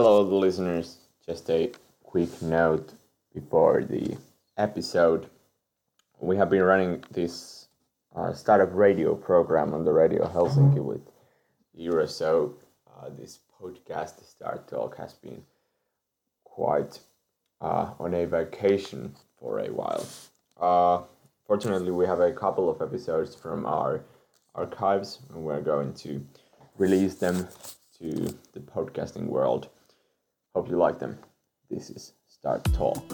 Hello, listeners. Just a quick note before the episode. We have been running this uh, startup radio program on the Radio Helsinki with Eero. So uh, this podcast, Start Talk, has been quite uh, on a vacation for a while. Uh, fortunately, we have a couple of episodes from our archives, and we're going to release them to the podcasting world. Hope you like them. This is Start Talk.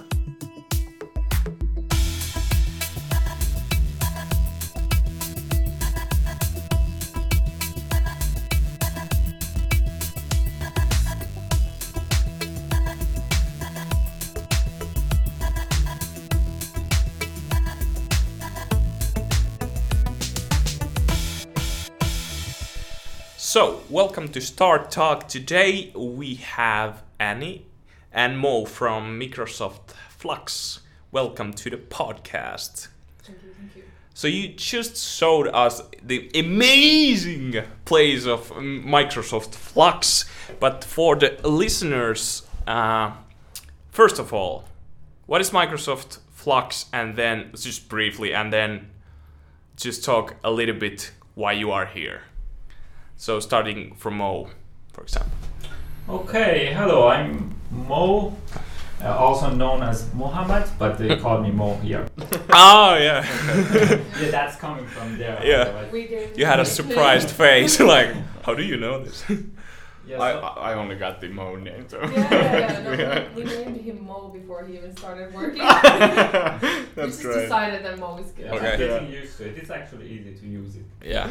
Welcome to Start Talk. Today we have Annie and Mo from Microsoft Flux. Welcome to the podcast. Thank you, thank you. So, you just showed us the amazing place of Microsoft Flux, but for the listeners, uh, first of all, what is Microsoft Flux? And then, just briefly, and then just talk a little bit why you are here. So starting from Mo, for example. Okay, hello, I'm Mo, uh, also known as Muhammad, but they call me Mo here. oh yeah. yeah, that's coming from there. Yeah. otherwise- We gave you had a surprised face, like, how do you know this? Yeah, I, so- I only got the Mo name, so. Yeah, yeah, yeah. No, Yeah. We, we named him Mo before he even started working. we That's just great. decided that Mo is good. Okay. I'm getting used to it. It's actually easy to use it. yeah.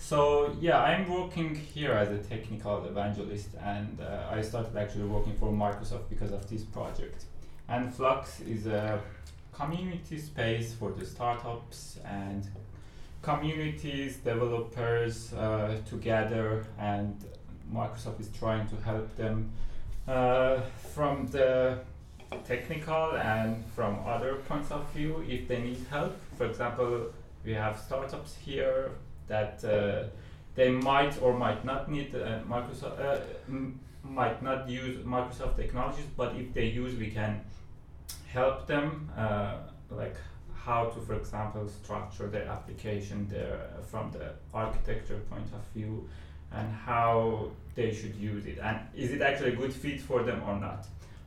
So yeah, I'm working here as a technical evangelist, and uh, I started actually working for Microsoft because of this project. And Flux is a community space for the startups and communities, developers uh, together, and Microsoft is trying to help them uh, from the technical and from other points of view if they need help. For example, we have startups here that uh, they might or might not need uh, Microsoft, uh, might not use Microsoft technologies, but if they use, we can help them, uh, like how to, for example, structure their application there from the architecture point of view, and how they should use it, and is it actually a good fit for them or not.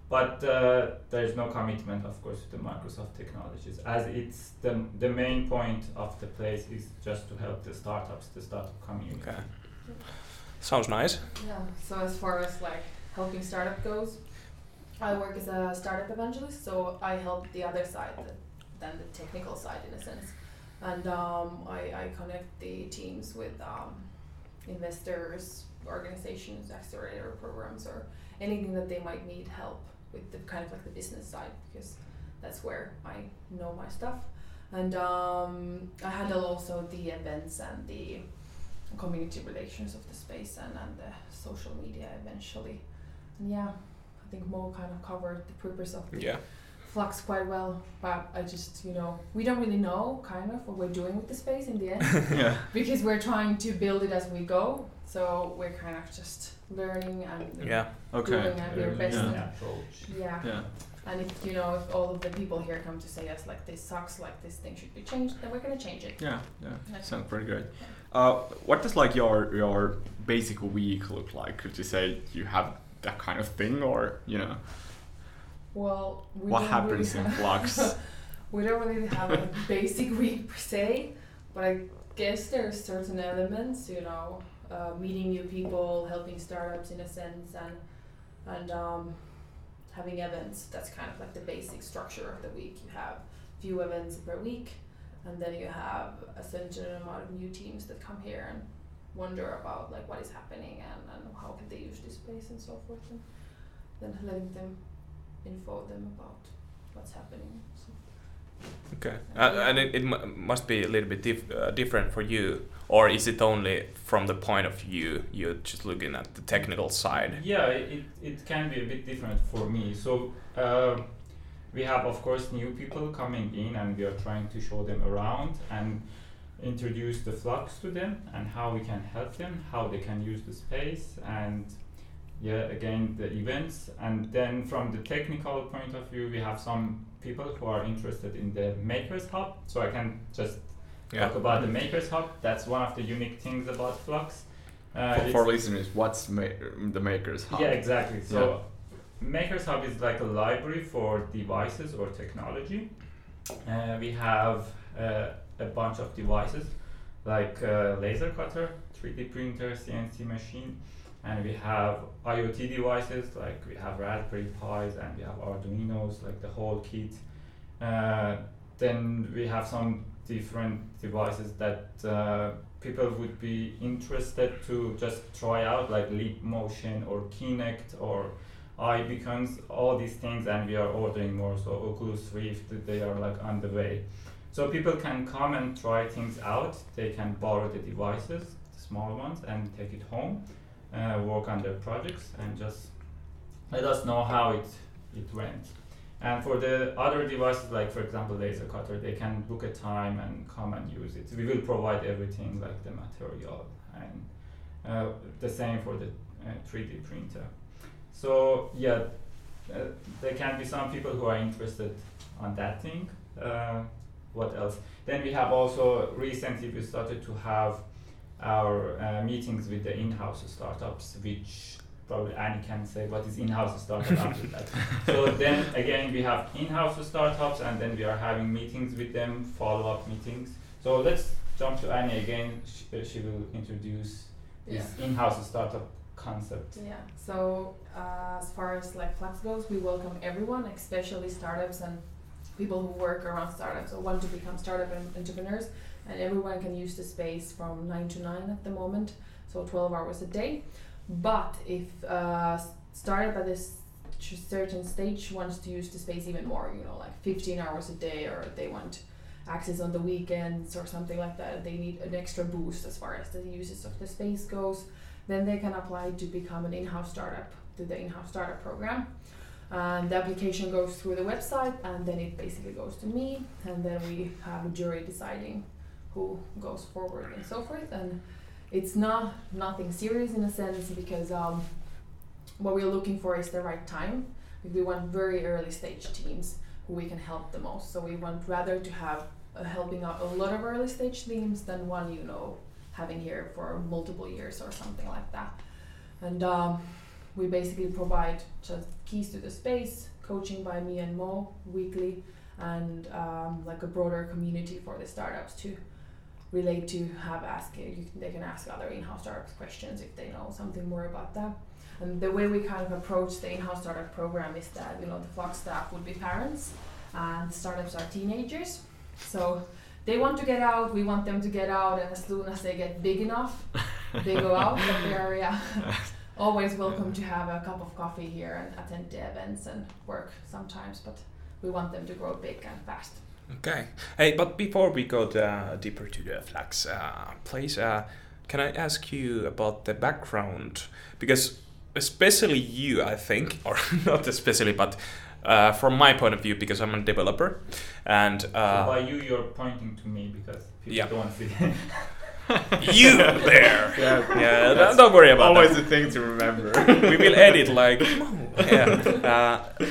But uh, there is no commitment, of course, to the Microsoft technologies, as it's the, the main point of the place is just to help the startups, the startup community. Okay. Sounds nice. Yeah. So as far as like helping startup goes, I work as a startup evangelist. So I help the other side, the, than the technical side in a sense, and um, I, I connect the teams with um, investors, organizations, accelerator programs, or anything that they might need help with the kind of like the business side because that's where I know my stuff. And um, I handle also the events and the community relations of the space and, and the social media eventually. And yeah, I think Mo kind of covered the purpose of the Yeah. Flux quite well, but I just, you know, we don't really know kind of what we're doing with the space in the end yeah. because we're trying to build it as we go. So we're kind of just learning and Yeah. doing at your best. Yeah. and- approach. Yeah. Yeah. And if you know, if all of the people here come to say us like this sucks, like this thing should be changed, then we're gonna change it. Yeah, yeah, That's sounds pretty great. Uh, what does like your your basic week look like? Could you say you have that kind of thing, or you know, Well, we what don't happens really in Flux? we don't really have a basic week per se, but I guess there are certain elements, you know, uh, meeting new people, helping startups in a sense, and and um, having events. That's kind of like the basic structure of the week. You have few events per week, and then you have a certain amount of new teams that come here and wonder about like what is happening and, and how can they use this space and so forth, and then letting them info them about what's happening. Okay. Uh, and it, it must be a little bit dif- uh, different for you, or is it only from the point of view you're just looking at the technical side? Yeah, it, it can be a bit different for me. So uh, we have, of course, new people coming in, and we are trying to show them around and introduce the flux to them and how we can help them, how they can use the space, and yeah, again the events, and then from the technical point of view, we have some people who are interested in the Makers Hub. So I can just Yeah. talk about the Makers Hub. That's one of the unique things about Flux. Uh, for, for listeners, what's ma- the Makers Hub? yeah, exactly. So Makers Hub is like a library for devices or technology. Uh, we have uh, a bunch of devices like uh, laser cutter, 3D printer, CNC machine, and we have IoT devices like we have Raspberry Pis and we have Arduinos, like the whole kit. Uh, then we have some different devices that uh, people would be interested to just try out, like Leap Motion or Kinect or iBeacons, all these things, and we are ordering more. So Oculus Rift, they are like on the way. So people can come and try things out. They can borrow the devices, the small ones, and take it home, uh, work on their projects, and just let us know how it it went. And for the other devices, like for example laser cutter, they can book a time and come and use it. We will provide everything like the material and uh, the same for the uh, 3D printer. So yeah, uh, there can be some people who are interested on that thing. Uh, what else? Then we have also recently we started to have our uh, meetings with the in-house startups, which probably Annie can say what is in-house startup after that. So then again we have in-house startups and then we are having meetings with them, follow-up meetings. So let's jump to Annie again. She, uh, she will introduce this in-house startup concept. Yeah. So uh, as far as like Flux goes, we welcome everyone, especially startups and people who work around startups or want to become startup en- entrepreneurs. And everyone can use the space from nine to nine at the moment, so twelve hours a day. But if uh, startup at this certain stage wants to use the space even more, you know, like fifteen hours a day, or they want access on the weekends or something like that, they need an extra boost as far as the uses of the space goes then they can apply to become an in-house startup to the in-house startup program and the application goes through the website and then it basically goes to me and then we have a jury deciding who goes forward and so forth. And it's not nothing serious in a sense because um, what we're looking for is the right time. We want very early stage teams who we can help the most. So we want rather to have uh, helping out a lot of early stage teams than one you know having here for multiple years or something like that. And um, we basically provide just keys to the space, coaching by me and Mo weekly, and um, like a broader community for the startups to relate to have ask you can, they can ask other in-house startups questions if they know something more about that. And the way we kind of approach the in-house startup program is that you know the Flux staff would be parents, and the startups are teenagers, so they want to get out, we want them to get out, and as soon as they get big enough, they go out. But they are yeah, always welcome to have a cup of coffee here and attend the events and work sometimes. But we want them to grow big and fast. Okay. Hey, but before we go uh, deeper to the Flux uh, place, uh, can I ask you about the background? Because especially you, I think, or not especially, but uh, from my point of view, because I'm a developer, and so uh, by you, you're pointing to me because people Yeah. don't see. you there. Yeah, Yeah, don't- don't worry about always that. a thing to remember. we will edit like yeah. Uh,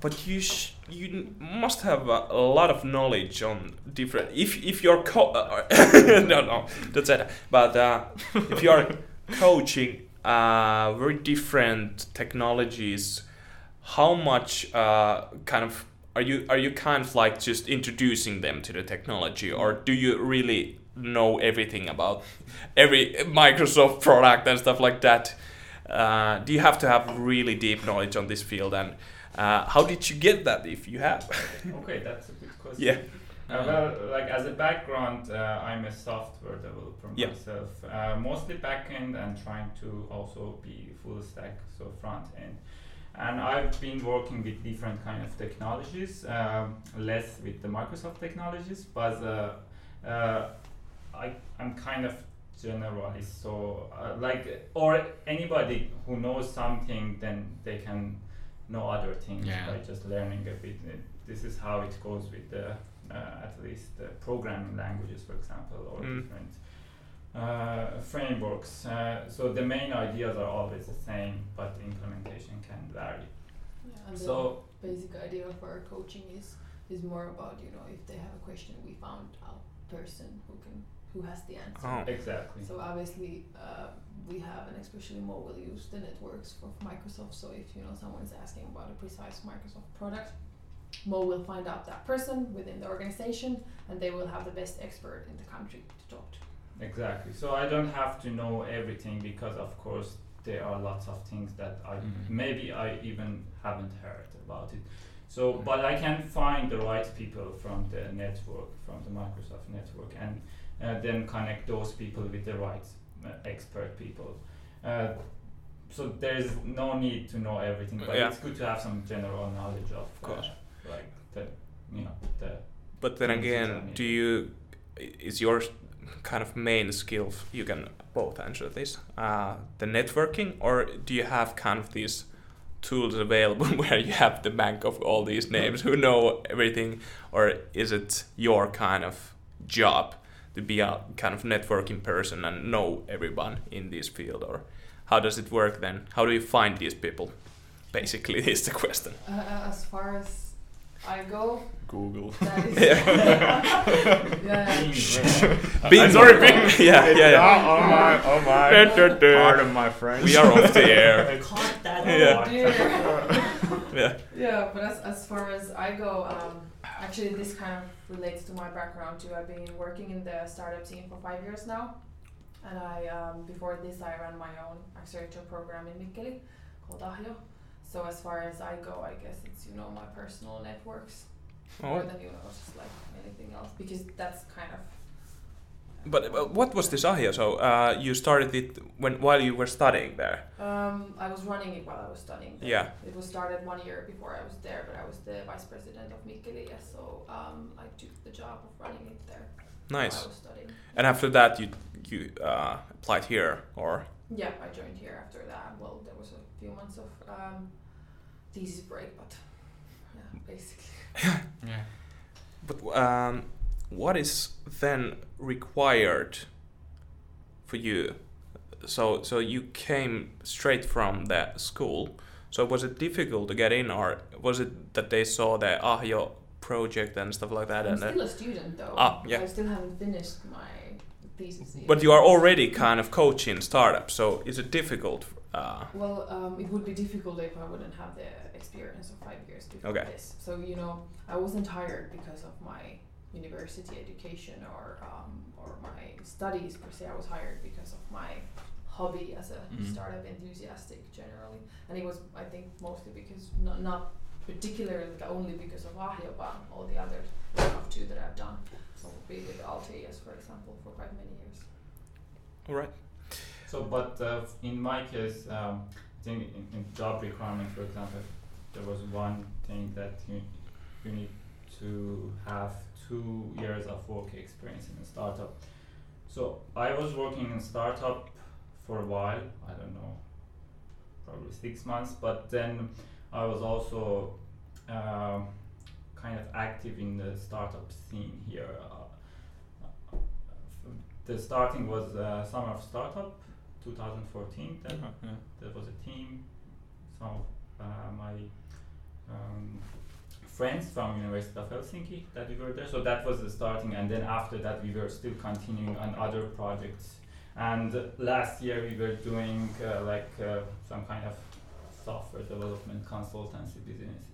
but you sh- you must have a, a lot of knowledge on different. If if you're co- uh, no no don't say that. But uh, if you are coaching uh, very different technologies, how much uh, kind of are you are you kind of like just introducing them to the technology, or do you really know everything about every Microsoft product and stuff like that? Uh, do you have to have really deep knowledge on this field and uh, how did you get that if you have okay, that's a good question. yeah Uh, well, like as a background, uh, I'm a software developer Yeah. myself, uh, mostly backend and trying to also be full stack, so front end. And I've been working with different kind of technologies, um, less with the Microsoft technologies, but uh, uh, I I'm kind of generalist, so uh, like or anybody who knows something, then they can know other things Yeah. by just learning a bit. This is how it goes with the uh, at least the programming languages, for example, or Mm. different uh, frameworks. Uh, so the main ideas are always the same, but the implementation can vary. Yeah, and the So basic idea of our coaching is is more about you know if they have a question, we found a person who can who has the answer. Oh. exactly. So obviously, uh, we have, and especially Mo will use the networks of Microsoft. So if you know someone is asking about a precise Microsoft product, Mo will find out that person within the organization, and they will have the best expert in the country to talk to. Exactly. So I don't have to know everything because, of course, there are lots of things that I Mhm. maybe I even haven't heard about it. So, but I can find the right people from the network, from the Microsoft network, and uh, then connect those people with the right expert people. Uh, so there's no need to know everything, but Yeah. it's good to have some general knowledge of, Of course. uh, like the, you know, the But then again, do you is your kind of main skill? You can both answer this. Uh, the networking, or do you have kind of these tools available where you have the bank of all these names who know everything, or is it your kind of job to be a kind of networking person and know everyone in this field, or how does it work then? How do you find these people? Basically, is the question. Uh, uh, as far as I go, Google. that is yeah. Being- Bing. sorry, Bing. yeah, yeah, yeah. Oh, my, oh my. Pardon my French. We are off the air. Cut that Yeah. Yeah. Yeah, but as, as far as I go, um, actually this kind of relates to my background too. I've been working in the startup team for five years now, and I um, before this I ran my own accelerator program in Mikkeli called Ahjo. So as far as I go, I guess it's you know my personal networks more Oh. than you know just like anything else because that's kind of. But uh, what was this Ahjo? So uh, you started it when while you were studying there. Um, I was running it while I was studying. there. Yeah. It was started one year before I was there, but I was the vice president of Mikkeli, so um, I took the job of running it there. while Nice. I was studying. And after that, you you uh, applied here, or Yeah, I joined here after that. Well, there was a few months of um, thesis break, but yeah, basically. Yeah. but um, what is then required for you? So so you came straight from that school. So was it difficult to get in, or was it that they saw the Ahjo project and stuff like that? I'm and still a student though. Ah, yeah. I still haven't finished my thesis. yet. But you are already kind of coaching startups, so is it difficult? Uh, Well, um, it would be difficult if I wouldn't have the experience of five years before Okay. this. So you know, I wasn't hired because of my university education or um, or my studies per se. I was hired because of my hobby as a Mhm. startup enthusiastic generally, and it was I think mostly because not not particularly only because of Ahjo, but all the other stuff too that I've done. So be with Altius, for example, for quite many years. all right. So, but uh, in my case, um, I think in, in job requirement, for example, there was one thing that you, you need to have two years of work experience in a startup. So I was working in startup for a while. I don't know, probably six months. But then I was also um kind of active in the startup scene here. Uh, the starting was uh, summer of startup 2014 then Uh-huh, yeah. there was a team some of uh, my um, friends from University of Helsinki that we were there. So that was the starting and then after that we were still continuing on other projects. And last year we were doing uh, like uh, some kind of software development consultancy business.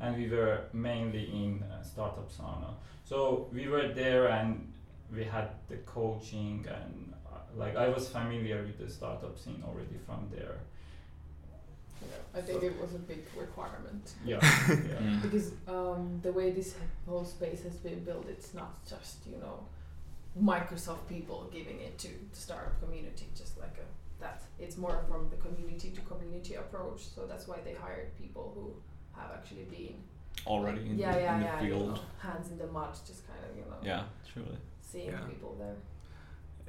And we were mainly in uh, startup sauna. So we were there and we had the coaching and uh, like I was familiar with the startup scene already from there. I think it was a big requirement. Yeah, yeah. Mm. because um, the way this whole space has been built, it's not just you know Microsoft people giving it to the startup community, just like a that. It's more from the community to community approach. So that's why they hired people who have actually been Already in, yeah, the, yeah, in the yeah, you field. know, hands in the mud, just kind of you know Yeah, truly. seeing Yeah. people there.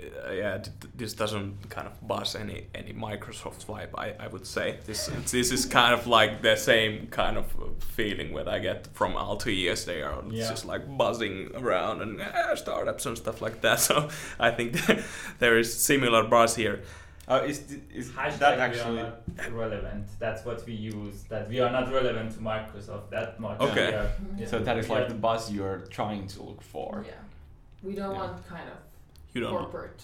Uh, yeah, th- th- this doesn't kind of buzz any any Microsoft vibe. I, I would say this this is kind of like the same kind of uh, feeling that I get from Altius. They are Yeah. just like buzzing around and uh, startups and stuff like that. So I think there is similar buzz here. Uh, is th- is Hashtag that we actually? are not relevant. That's what we use. That we are not relevant to Microsoft that much. Okay. Are- Yeah. So that is like the buzz you're trying to look for. Yeah. We don't Yeah. want kind of You don't corporate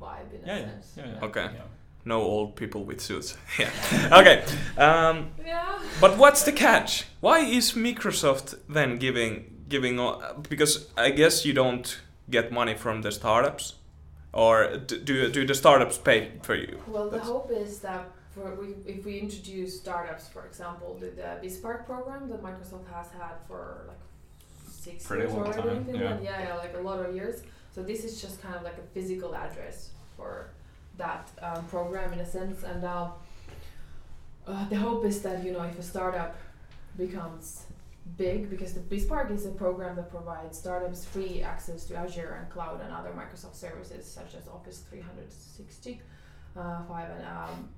vibe in a Yeah, yeah, sense. yeah, yeah. Okay. yeah. no old people with suits. yeah. Okay. Um, Yeah. But what's the catch? Why is Microsoft then giving giving because I guess you don't get money from the startups, or do do the startups pay for you? Well, the That's- hope is that for we, if we introduce startups, for example, the, the BizSpark program that Microsoft has had for like six Pretty years long already in time, Finland. Yeah. yeah, like a lot of years. So this is just kind of like a physical address for that um, program in a sense, and uh, uh, the hope is that you know if a startup becomes big because the BizSpark is a program that provides startups free access to Azure and cloud and other Microsoft services such as Office 360 uh, five and um,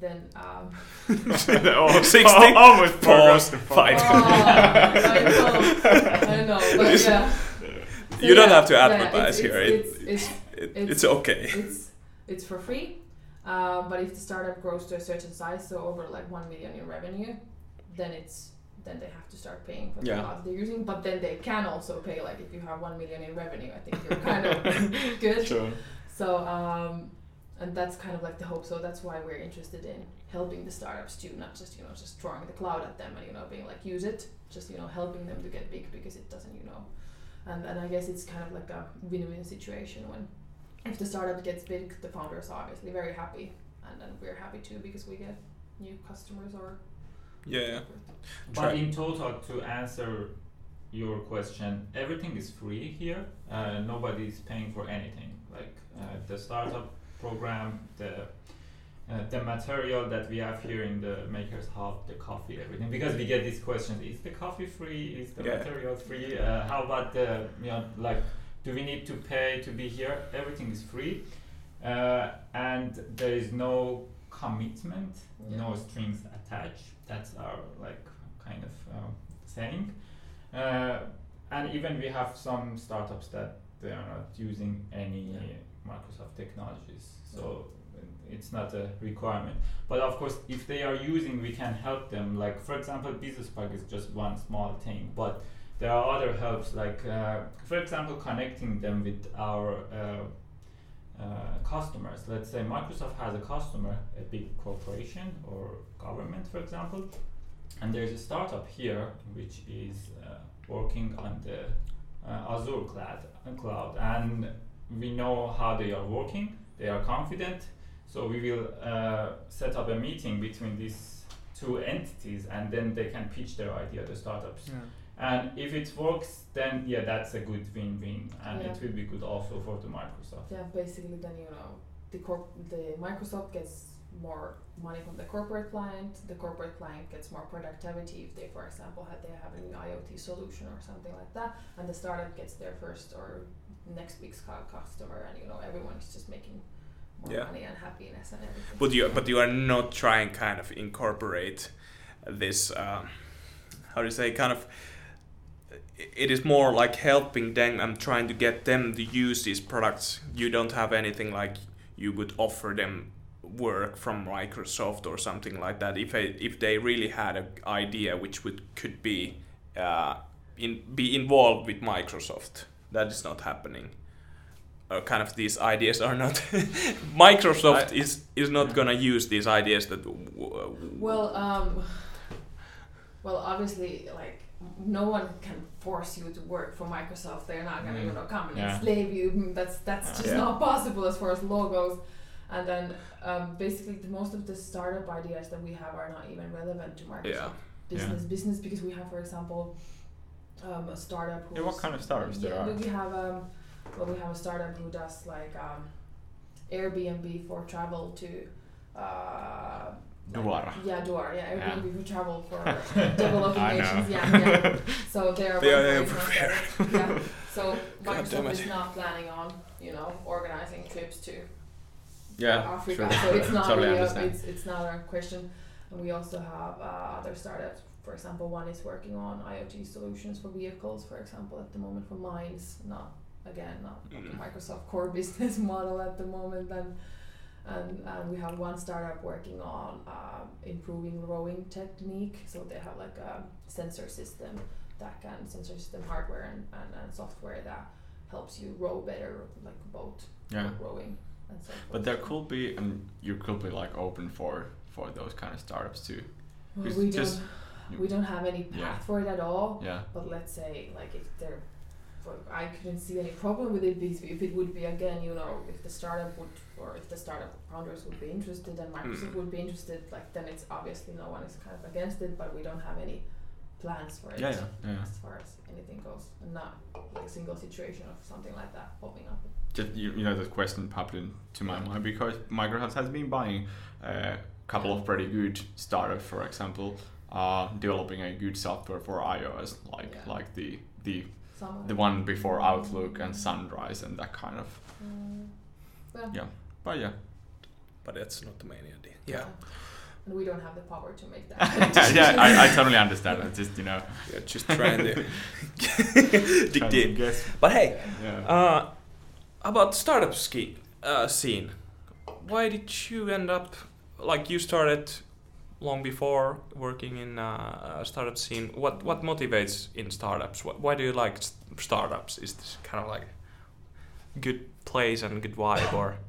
then um, oh, 60? Almost Pause. forgot the Five. oh, I know, I know, but yeah. You don't have to yeah, advertise it's, here. It's, It- it's, It, It's- it's okay. it's it's for free, uh, but if the startup grows to a certain size, so over like one million in revenue, then it's then they have to start paying for the Yeah. cloud they're using. But then they can also pay like if you have one million in revenue, I think you're kind of good. Sure. So um, and that's kind of like the hope. So that's why we're interested in helping the startups too, not just you know just throwing the cloud at them and you know being like use it, just you know helping them to get big because it doesn't you know, and and I guess it's kind of like a win-win situation when if the startup gets big, the founders are obviously very happy, and then we're happy too because we get new customers or. Yeah. But Try- in total, to answer your question, everything is free here. Uh, nobody is paying for anything. Like uh, the startup program, the uh, the material that we have here in the Makers Hub, the coffee, everything. Because we get these questions: Is the coffee free? Is the Yeah. material free? Uh, how about the you know like? Do we need to pay to be here? Everything is free, uh, and there is no commitment, Yeah. no strings attached. That's our like kind of um, saying. Uh, and even we have some startups that they are not using any Yeah. Microsoft technologies, so it's not a requirement. But of course, if they are using, we can help them. Like for example, BizSpark is just one small thing, but there are other helps like, uh, for example, connecting them with our uh, uh, customers. Let's say Microsoft has a customer, a big corporation or government, for example, and there's a startup here which is uh, working on the uh, Azure cloud, cloud, and we know how they are working. They are confident, so we will uh, set up a meeting between these two entities, and then they can pitch their idea, to startups. And if it works, then yeah, that's a good win-win, and Yeah. it will be good also for the Microsoft. Yeah, basically, then you know, the corp, the Microsoft gets more money from the corporate client. The corporate client gets more productivity if they, for example, had they have a new IoT solution or something like that, and the startup gets their first or next week's customer, and you know, everyone's just making more Yeah. money and happiness and everything. But you but you are not trying kind of incorporate this uh, how do you say kind of it is more like helping them and trying to get them to use these products. You don't have anything like you would offer them work from Microsoft or something like that. If they, if they really had an idea which would could be uh, in be involved with Microsoft, that is not happening. Uh, kind of these ideas are not. Microsoft I- is is not Yeah. gonna use these ideas that. W- w- Well, um, well, obviously, like no one can force you to work for Microsoft. They're not gonna, you Mm. know, come and Yeah. enslave you. Mm, That's that's just Yeah. not possible as far as law goes. And then, um, basically, the, most of the startup ideas that we have are not even relevant to Microsoft Yeah. business business because we have, for example, um, a startup. Who's, Yeah, what kind of startups there yeah, are? We have um, well, we have a startup who does like um, Airbnb for travel to uh, Duara. Yeah, Duar. Yeah, Yeah. Airbnb we travel for developing I nations. Yeah, yeah. So they're They are one there place prepared. not better. Yeah. So God damn Microsoft it. is not planning on, you know, organizing trips to Yeah, Africa. sure. So it's not Totally really a, it's it's not a question. And we also have uh, other startups. For example, one is working on IoT solutions for vehicles. For example, at the moment for mines, not again not, not the Mm. Microsoft core business model at the moment. And and, and we have one startup working on um, improving rowing technique. So they have like a sensor system that can sensor system hardware and, and, and software that helps you row better, like a boat Yeah. rowing and so forth. But there could be, and you could be like open for for those kind of startups too. Well, we just- don't we don't have any path Yeah. for it at all. Yeah. But let's say like if there, for, I couldn't see any problem with it because if it would be again, you know, if the startup would or if the startup founders would be interested and Microsoft Mm. would be interested, like then it's obviously no one is kind of against it, but we don't have any plans for it Yeah, yeah, yeah. as far as anything goes, and not like a single situation of something like that popping up. Just you, you know, the question popped into my mind because Microsoft has been buying a couple of pretty good startups, for example, uh, developing a good software for iOS, like like the the Some of the one before Outlook and Sunrise and that kind of. Mm, well, Yeah. But yeah, But that's not the main idea. Yeah. And we don't have the power to make that. yeah, I, I totally understand. It's just you know, Yeah, just trying to dig trying to deep. guess. But hey, Yeah. uh, about startup ski, uh, scene. Why did you end up like you started long before working in uh, a startup scene? What what motivates in startups? Wh- Why do you like startups? Is this kind of like good place and good vibe or?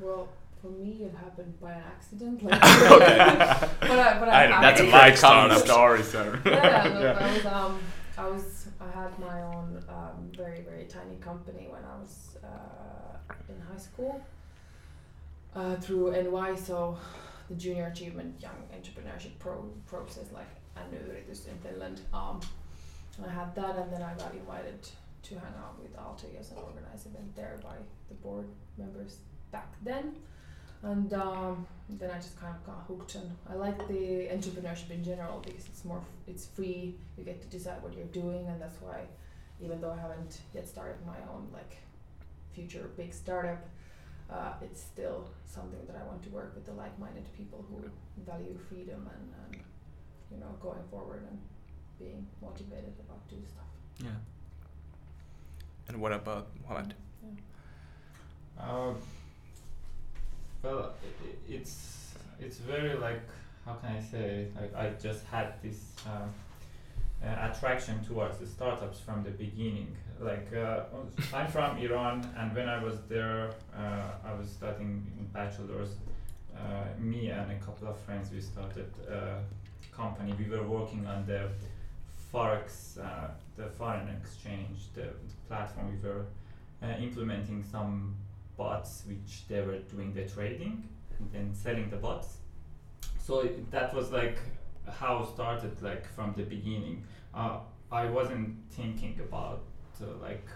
Well, for me, it happened by an accident. Like, but I, but I, I don't- That's a like story, so. yeah, no, I was um, I was I had my own um, very very tiny company when I was uh, in high school uh, through NY, so the Junior Achievement Young Entrepreneurship Pro process, like NY-yritys in Finland. Um, and I had that, and then I got invited to hang out with Altius and organize event there by the board members back then. And um, then I just kind of got hooked, and I like the entrepreneurship in general because it's more, it's free. You get to decide what you're doing, and that's why, even though I haven't yet started my own like future big startup, uh, it's still something that I want to work with the like-minded people who value freedom and, and you know going forward and being motivated about doing stuff. Yeah. And what about Mohammed? Uh, well, i- i- it's it's very like how can I say like I just had this uh, uh, attraction towards the startups from the beginning. Like uh, I'm from Iran, and when I was there, uh, I was studying in bachelor's. Uh, me and a couple of friends, we started a company. We were working on the forex, uh, the foreign exchange, the platform. We were uh, implementing some bots which they were doing the trading and then selling the bots. So it, that was like how started like from the beginning. Uh, I wasn't thinking about uh, like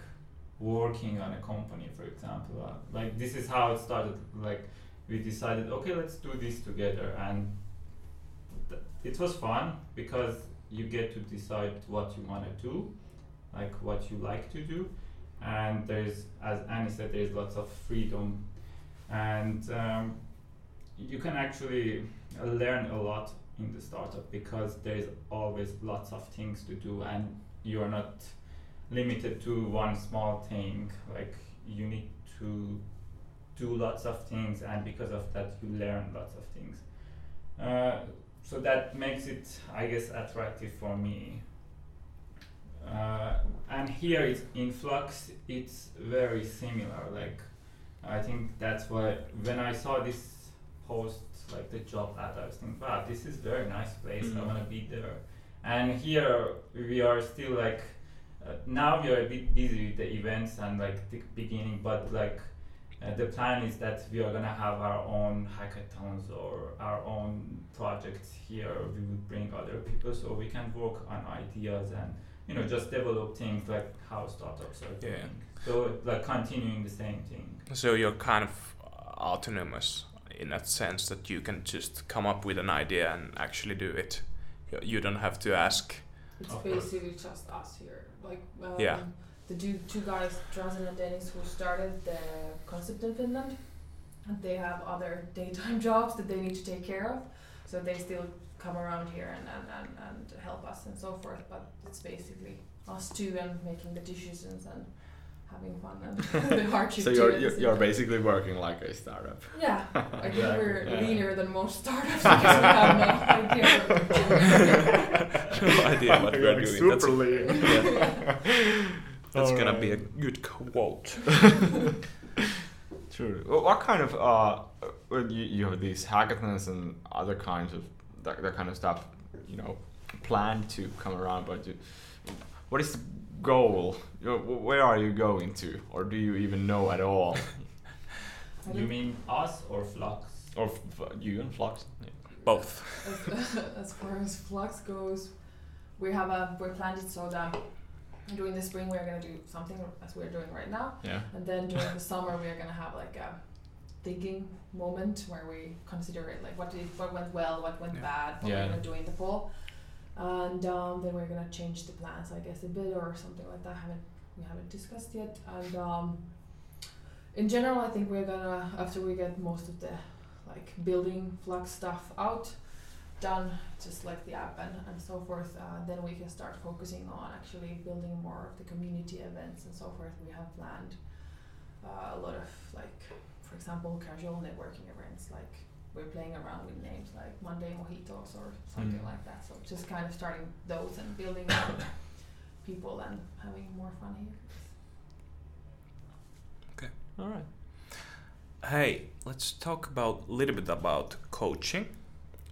working on a company, for example. Uh, like this is how it started. Like we decided, okay, let's do this together, and th- it was fun because you get to decide what you want to do, like what you like to do, and there's, as Annie said, there's lots of freedom, and um, you can actually learn a lot in the startup because there's always lots of things to do, and you're not limited to one small thing. Like you need to do lots of things, and because of that, you learn lots of things. Uh, so that makes it, I guess, attractive for me. Uh, and here it's in Flux, it's very similar. Like, I think that's why when I saw this post, like the job ad, I was thinking, wow, this is very nice place. I Mhm. want to be there. And here we are still like, uh, now we are a bit busy with the events and like the beginning, but like uh, the plan is that we are gonna have our own hackathons or our own projects here. We would bring other people so we can work on ideas and you know just develop things like how startups are doing. Yeah. So like continuing the same thing. So you're kind of autonomous in that sense that you can just come up with an idea and actually do it. You- You don't have to ask. It's Of basically just us here. Like um, Yeah. the two, two guys, Drazen and Dennis, who started the concept in Finland, and they have other daytime jobs that they need to take care of. So they still come around here and, and, and, and help us and so forth. But it's basically us two and making the decisions and having fun and the hardship. So you're you're, you're basically working like a startup. Yeah, I think Exactly, we're yeah. leaner than most startups because we have no idea what we're doing. no idea what we're doing. That's, lean. that's gonna Alright. be a good quote. True. Well, what kind of uh, when you, you have these hackathons and other kinds of that, that kind of stuff, you know, planned to come around, but you, what is the goal? You know, wh- where are you going to, or do you even know at all? You mean us or Flux? or f- you and Flux? Both. as, as far as flux goes, we have a we planned it so that during the spring we're gonna do something as we're doing right now, Yeah. and then during the summer we're gonna have like a thinking moment where we consider it like what did what went well, what went Yeah. bad, what Yeah. we're gonna do in the fall, and um, then we're gonna change the plans I guess a bit or something like that. Haven't we haven't discussed yet, and um, in general I think we're gonna after we get most of the like building flux stuff out done just like the app and, and so forth uh, then we can start focusing on actually building more of the community events and so forth we have planned uh, a lot of like for example casual networking events like we're playing around with names like monday mojitos or something Mm. like that so just kind of starting those and building on people and having more fun here Okay. All right. Hey, let's talk about a little bit about coaching.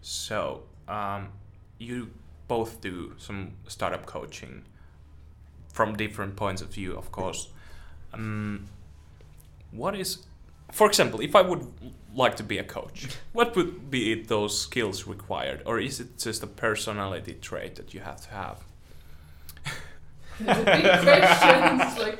So, um, you both do some startup coaching from different points of view, of course. Um, what is, for example, if I would like to be a coach, what would be those skills required, or is it just a personality trait that you have to have? Big question. It's like,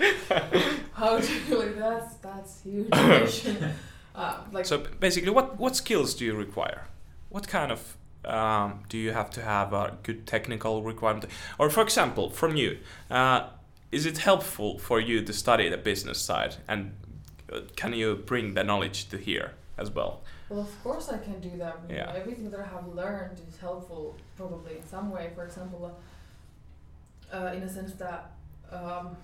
how do you like that's that's huge question. Uh, like So basically, what what skills do you require? What kind of um, do you have to have a good technical requirement? Or for example, from you, uh, is it helpful for you to study the business side, and uh, can you bring the knowledge to here as well? Well, of course I can do that. Yeah. everything that I have learned is helpful, probably in some way. For example, uh, in a sense that um,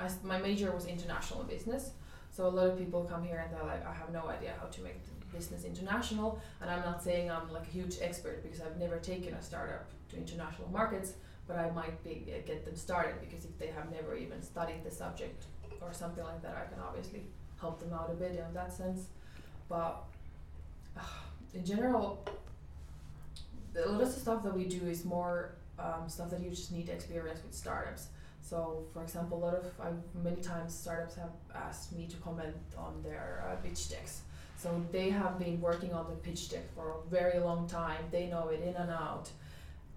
I my major was international business, so a lot of people come here and they're like, I have no idea how to make the business international. And I'm not saying I'm like a huge expert because I've never taken a startup to international markets, but I might be uh, get them started because if they have never even studied the subject or something like that, I can obviously help them out a bit in that sense. But in general, a lot of the stuff that we do is more um, stuff that you just need experience with startups. So, for example, a lot of I, many times startups have asked me to comment on their uh, pitch decks. So they have been working on the pitch deck for a very long time. They know it in and out,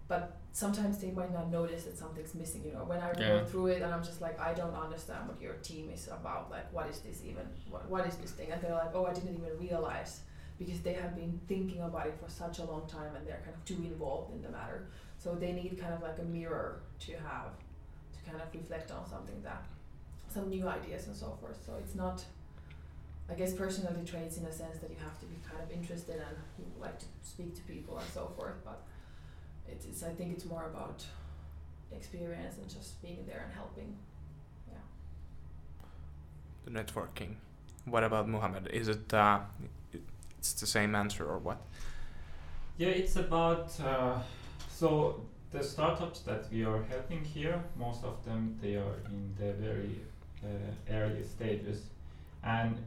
but sometimes they might not notice that something's missing. You know, when I Yeah. go through it and I'm just like, I don't understand what your team is about. Like, what is this even? What, what is this thing? And they're like, oh, I didn't even realize because they have been thinking about it for such a long time and they're kind of too involved in the matter. So they need kind of like a mirror to have to kind of reflect on something that some new ideas and so forth. So it's not I guess personality traits in a sense that you have to be kind of interested and you like to speak to people and so forth, but it's, it's I think it's more about experience and just being there and helping. Yeah. The networking. What about Muhammad? Is it uh, it's the same answer or what? Yeah, it's about uh, so the startups that we are helping here. Most of them they are in the very uh, early stages, and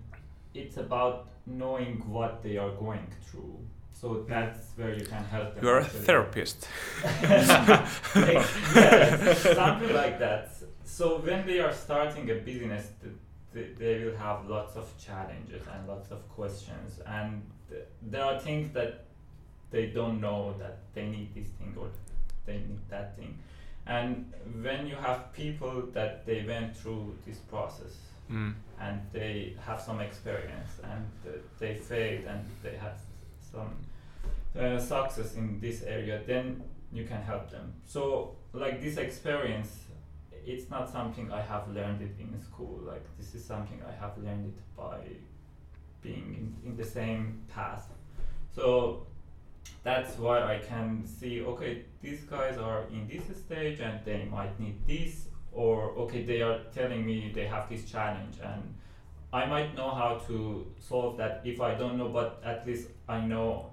it's about knowing what they are going through. So that's where you can help them. You are a therapist. yeah, something like that. So when they are starting a business, th- th- they will have lots of challenges and lots of questions, and th- there are things that they don't know that they need this thing or they need that thing. And when you have people that they went through this process Mm. and they have some experience and uh, they failed and they had some uh, success in this area, then you can help them. So, like this experience, it's not something I have learned it in school. Like this is something I have learned it by being in, in the same path. So that's why I can see okay these guys are in this stage and they might need this or okay they are telling me they have this challenge and I might know how to solve that if I don't know but at least I know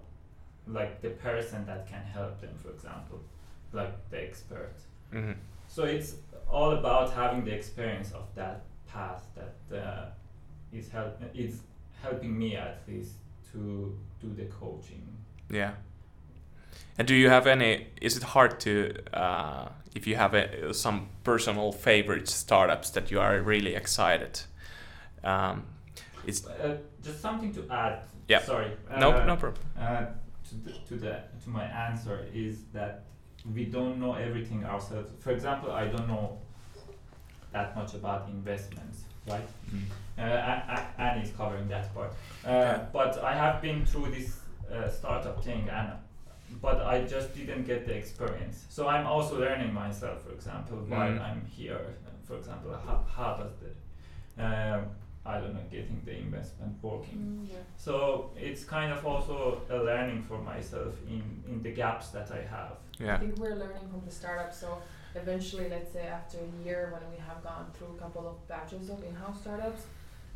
like the person that can help them for example like the expert hmm so it's all about having the experience of that path that uh, is help is helping me at least to do the coaching Yeah. And do you have any? Is it hard to, uh, if you have a, some personal favorite startups that you are really excited? Um, it's Uh, just something to add. Yeah. Sorry. no, Uh, no problem. Uh, to the, to the to my answer is that we don't know everything ourselves. For example, I don't know that much about investments, right? Uh, A- A- Annie is covering that part. Uh, Okay. But I have been through this uh, startup thing, and but I just didn't get the experience. So I'm also learning myself. For example, while Mm. I'm here. For example, how, how does the I don't know getting the investment working? Mm, yeah. So it's kind of also a learning for myself in, in the gaps that I have. Yeah. I think we're learning from the startup. So eventually, let's say after a year, when we have gone through a couple of batches of in-house startups,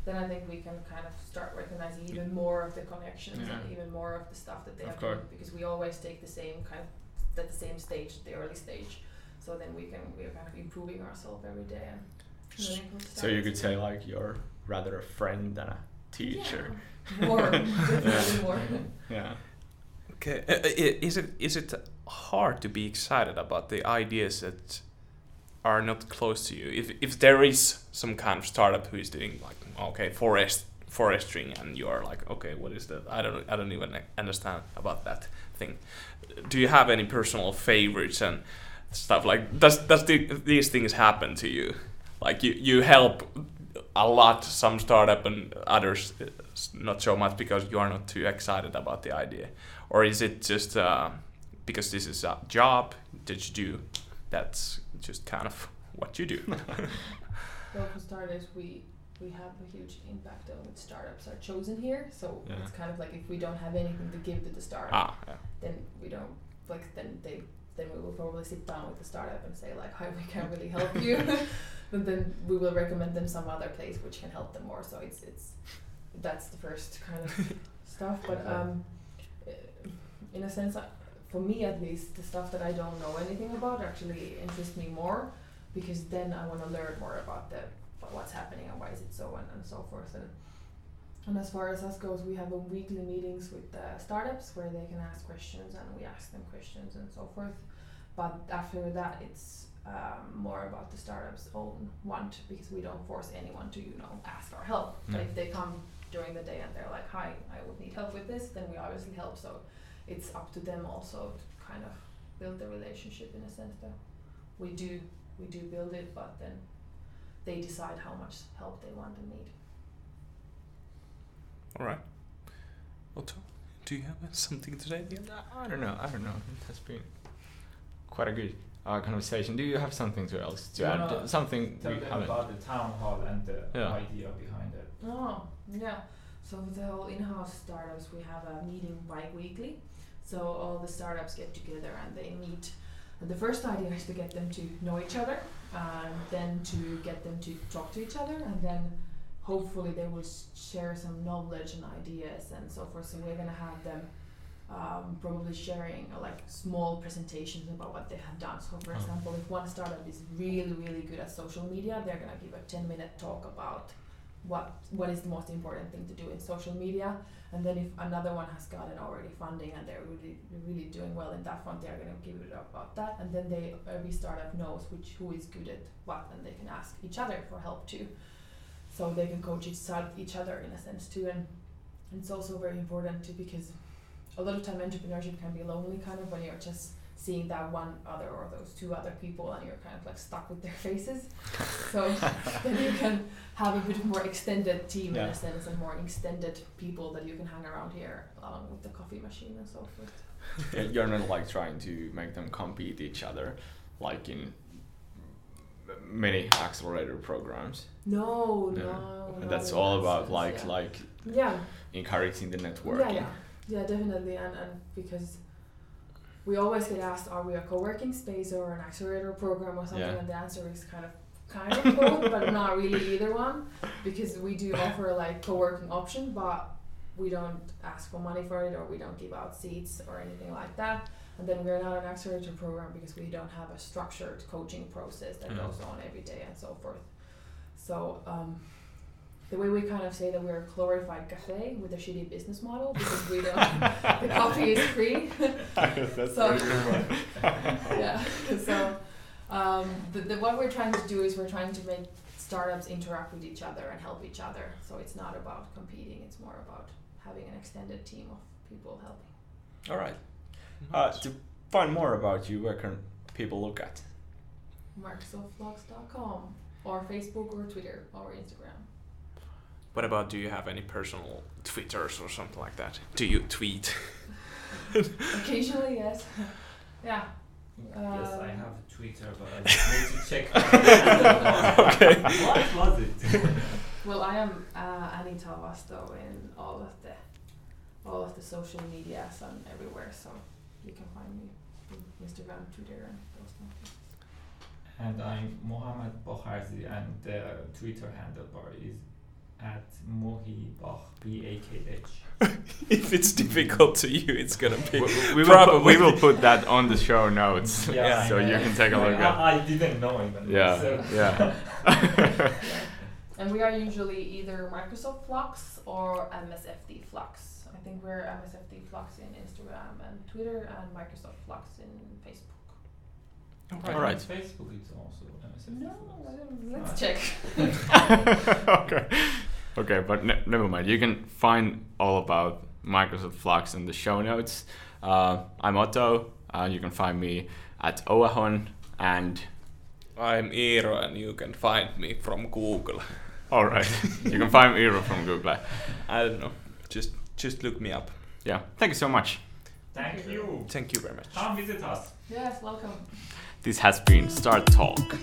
then I think we can kind of start recognizing even more of the connections Yeah. and even more of the stuff that they Of have course. done because we always take the same kind of at the same stage, the early stage. So then we can we're kind of improving ourselves every day and learning from the So you could say like you're rather a friend than a teacher. Yeah. More, definitely more. Yeah. Okay. Uh, is it is it hard to be excited about the ideas that are not close to you? If if there is some kind of startup who is doing like okay forest forestry and you are like okay what is that I don't I don't even understand about that thing. Do you have any personal favorites and stuff like does does the, these things happen to you? Like you you help a lot some startup and others uh, not so much because you are not too excited about the idea or is it just uh, because this is a job that you do that's just kind of what you do Well, for starters, we we have a huge impact on which startups are chosen here. So Yeah. it's kind of like if we don't have anything to give to the startup, ah yeah. then we don't like then they then we will probably sit down with the startup and say like, "Hi, we can't really help you," but then we will recommend them some other place which can help them more. So it's it's that's the first kind of stuff. But um, uh, in a sense, uh, for me at least, the stuff that I don't know anything about actually interests me more because then I want to learn more about the about what's happening and why is it so and, and so forth and and as far as us goes, we have a weekly meetings with the startups where they can ask questions and we ask them questions and so forth. But after that, it's um, more about the startup's own want because we don't force anyone to you know ask our help. But if they come during the day and they're like, "Hi, I would need help with this," then we obviously help. So it's up to them also to kind of build the relationship in a sense that we do we do build it, but then they decide how much help they want and need. all right Otto, do you have something to say I don't know. I don't know. It has been quite a good uh, conversation. Do you have something to else to No, add? no, Something Tell we them haven't. about the town hall and the Yeah. idea behind it. Oh, yeah. So with the whole in-house startups, we have a meeting bi-weekly. So all the startups get together and they meet. And the first idea is to get them to know each other, and then to get them to talk to each other, and then hopefully they will share some knowledge and ideas and so forth. So we're gonna have them um, probably sharing uh, like small presentations about what they have done. So for Oh. example, if one startup is really really good at social media, they're gonna give a ten minute talk about what what is the most important thing to do in social media and then if another one has gotten already funding and they're really really doing well in that front they're going to give it up about that and then they every startup knows which who is good at what and they can ask each other for help too so they can coach each, each other in a sense too and it's also very important too because a lot of time entrepreneurship can be lonely kind of when you're just seeing that one other or those two other people and you're kind of like stuck with their faces. so then you can have a bit more extended team in a sense and more extended people that you can hang around here along with the coffee machine and so forth. You're not like trying to make them compete each other, like in many accelerator programs. No, No. no. That's in all that about sense, like yeah. like yeah. encouraging the networking. Yeah, yeah, yeah, definitely, and and because we always get asked, are we a co-working space or an accelerator program or something? Yeah. And the answer is kind of kind of both, but not really either one, because we do offer like co-working option, but we don't ask for money for it or we don't give out seats or anything like that. And then we're not an accelerator program because we don't have a structured coaching process that Mhm. goes on every day and so forth. So um, the way we kind of say that we're a glorified cafe with a shitty business model because we don't the coffee is free. That's So- very good one. yeah. So um, the, the, what we're trying to do is we're trying to make startups interact with each other and help each other. So it's not about competing; it's more about having an extended team of people helping. All right. Uh, to find more about you, where can people look at? MicrosoftFlux.com or Facebook or Twitter or Instagram. What about do you have any personal Twitters or something like that? Do you tweet? Occasionally, yes. yeah. yes, I Um, have Twitter, but I just need to check. okay. What was it? Well, I am uh, Annie Tavasto in all of the all of the social medias and everywhere, so you can find me in Instagram, Twitter, and those things. And I'm Mohamed Bokharzi, and the Twitter handle bar is at Mohibach, B A K H. if it's difficult to you, it's gonna be. We, we, will put, we will put that on the show notes, Yeah. so you can take a look at. I, I didn't know even. Yeah, So. yeah. Yeah. And we are usually either Microsoft Flux or MSFT Flux. I think we're MSFT Flux in Instagram and Twitter, and Microsoft Flux in Facebook. But All right. Facebook, it's also MSF. No, I let's Uh, check. okay. Okay, but ne- never mind. You can find all about Microsoft Flux in the show notes. Uh, I'm Otto. Uh, you can find me at Oahon and I'm Eero, and you can find me from Google. all right. you can find Eero from Google. I don't know. Just just look me up. Yeah. Thank you so much. Thank you. Thank you very much. Come visit us. Yes, welcome. This has been Start Talk.